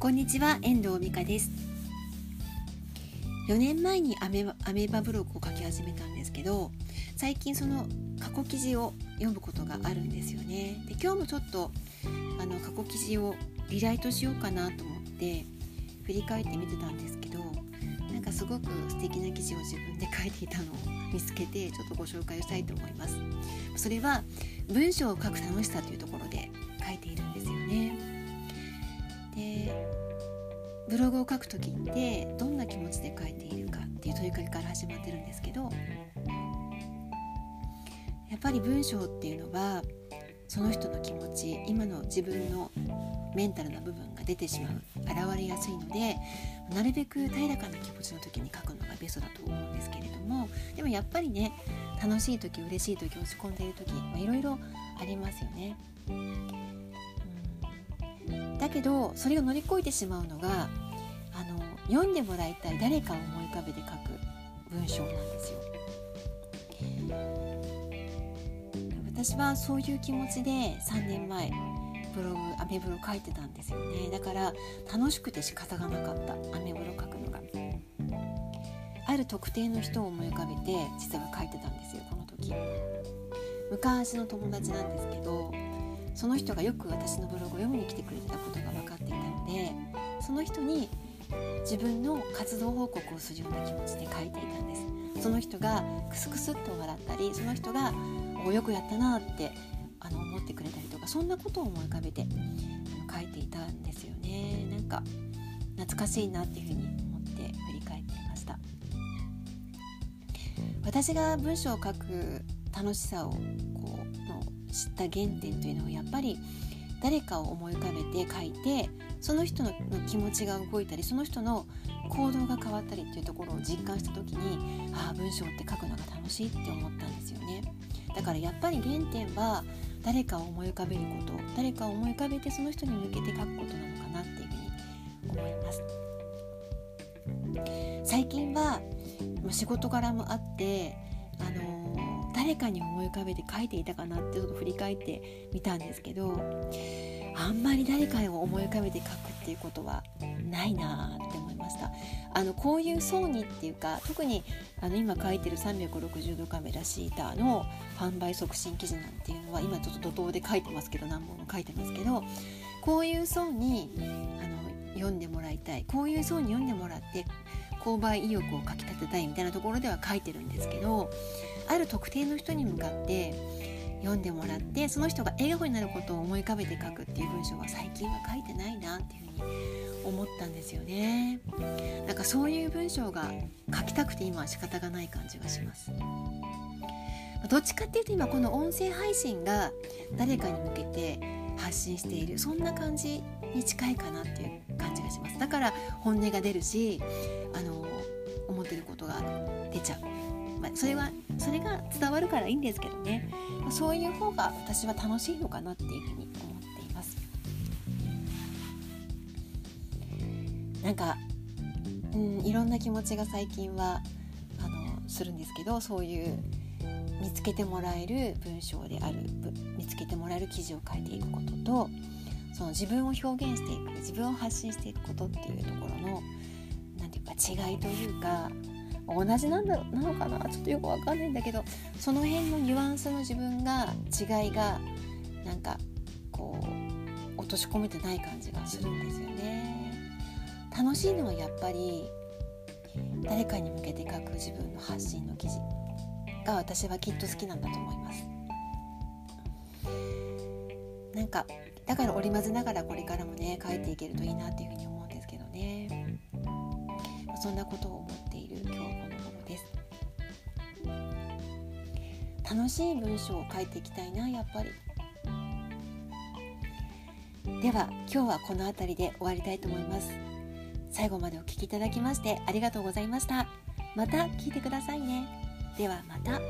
こんにちは遠藤美香です。4年前にアメアメーバブログを書き始めたんですけど最近その過去記事を読むことがあるんですよね。で今日もちょっとあの過去記事をリライトしようかなと思って振り返ってみてたんですけどなんかすごく素敵な記事を自分で書いていたのを見つけてちょっとご紹介をしたいと思います。それは文章を書く楽しさというところで書いているんですよね。でブログを書く時ってどんな気持ちで書いているかっていう問いかけから始まってるんですけどやっぱり文章っていうのはその人の気持ち今の自分のメンタルな部分が出てしまう現れやすいのでなるべく平らかな気持ちの時に書くのがベストだと思うんですけれどもでもやっぱりね楽しい時嬉しい時落ち込んでいる時いろいろありますよね。だけどそれを乗り越えてしまうのがあの読んでもらいたい誰かを思い浮かべて書く文章なんですよ。私はそういう気持ちで3年前ブログアメブロ書いてたんですよね。だから楽しくて仕方がなかったアメブロ書くのが。ある特定の人を思い浮かべて実は書いてたんですよこの時。昔の友達なんですけどその人がよく私のブログを読みに来てくれてたことが分かっていたのでその人に自分の活動報告をするような気持ちで書いていたんです。その人がクスクスっと笑ったりその人が「よくやったな」ってあの思ってくれたりとかそんなことを思い浮かべて書いていたんですよね。なんか懐かしいなっていうふうに思って振り返っていました。私が文章を書く楽しさを知った原点というのはやっぱり誰かを思い浮かべて書いてその人の気持ちが動いたりその人の行動が変わったりっていうところを実感した時にああ文章って書くのが楽しいって思ったんですよね。だからやっぱり原点は誰かを思い浮かべること誰かを思い浮かべてその人に向けて書くことなのかなっていうふうに思います。最近は仕事柄もあってあの誰かに思い浮かべて書いていたかなってちょっと振り返ってみたんですけどあんまり誰かを思い浮かべて書くっていうことはないなって思いました。あのこういう層にっていうか特にあの今書いてる360度カメラシーターの販売促進記事なんていうのは今ちょっと怒涛で書いてますけど何本も書いてますけどこういう層にあの読んでもらいたい。こういう層に読んでもらって購買意欲をかきたてたいみたいなところでは書いてるんですけどある特定の人に向かって読んでもらってその人が笑顔になることを思い浮かべて書くっていう文章は最近は書いてないなっていうふうに思ったんですよね。なんかそういう文章が書きたくて今は仕方がない感じがします。どっちかっていうと今この音声配信が誰かに向けて発信しているそんな感じに近いかなっていう感じがします。だから本音が出るしあの思ってることが出ちゃう。まあ、それはそれが伝わるからいいんですけどね、まあ、そういう方が私は楽しいのかなっていうふうに思っています。なんか、うん、いろんな気持ちが最近はあのするんですけどそういう見つけてもらえる文章である見つけてもらえる記事を書いていくこととその自分を表現していく自分を発信していくことっていうところの何て言うか違いというか同じなんだなのかな？ちょっとよくわかんないんだけどその辺のニュアンスの自分が違いがなんかこう落とし込めてない感じがするんですよね。楽しいのはやっぱり誰かに向けて書く自分の発信の記事が私はきっと好きなんだと思います。なんかだから織り交ぜながらこれからもね書いていけるといいなっていうふうに思うんですけどね。そんなことを思っている今日この頃です。楽しい文章を書いていきたいなやっぱり。では今日はこの辺りで終わりたいと思います。最後までお聴きいただきましてありがとうございました。また聞いてくださいね。ではまた。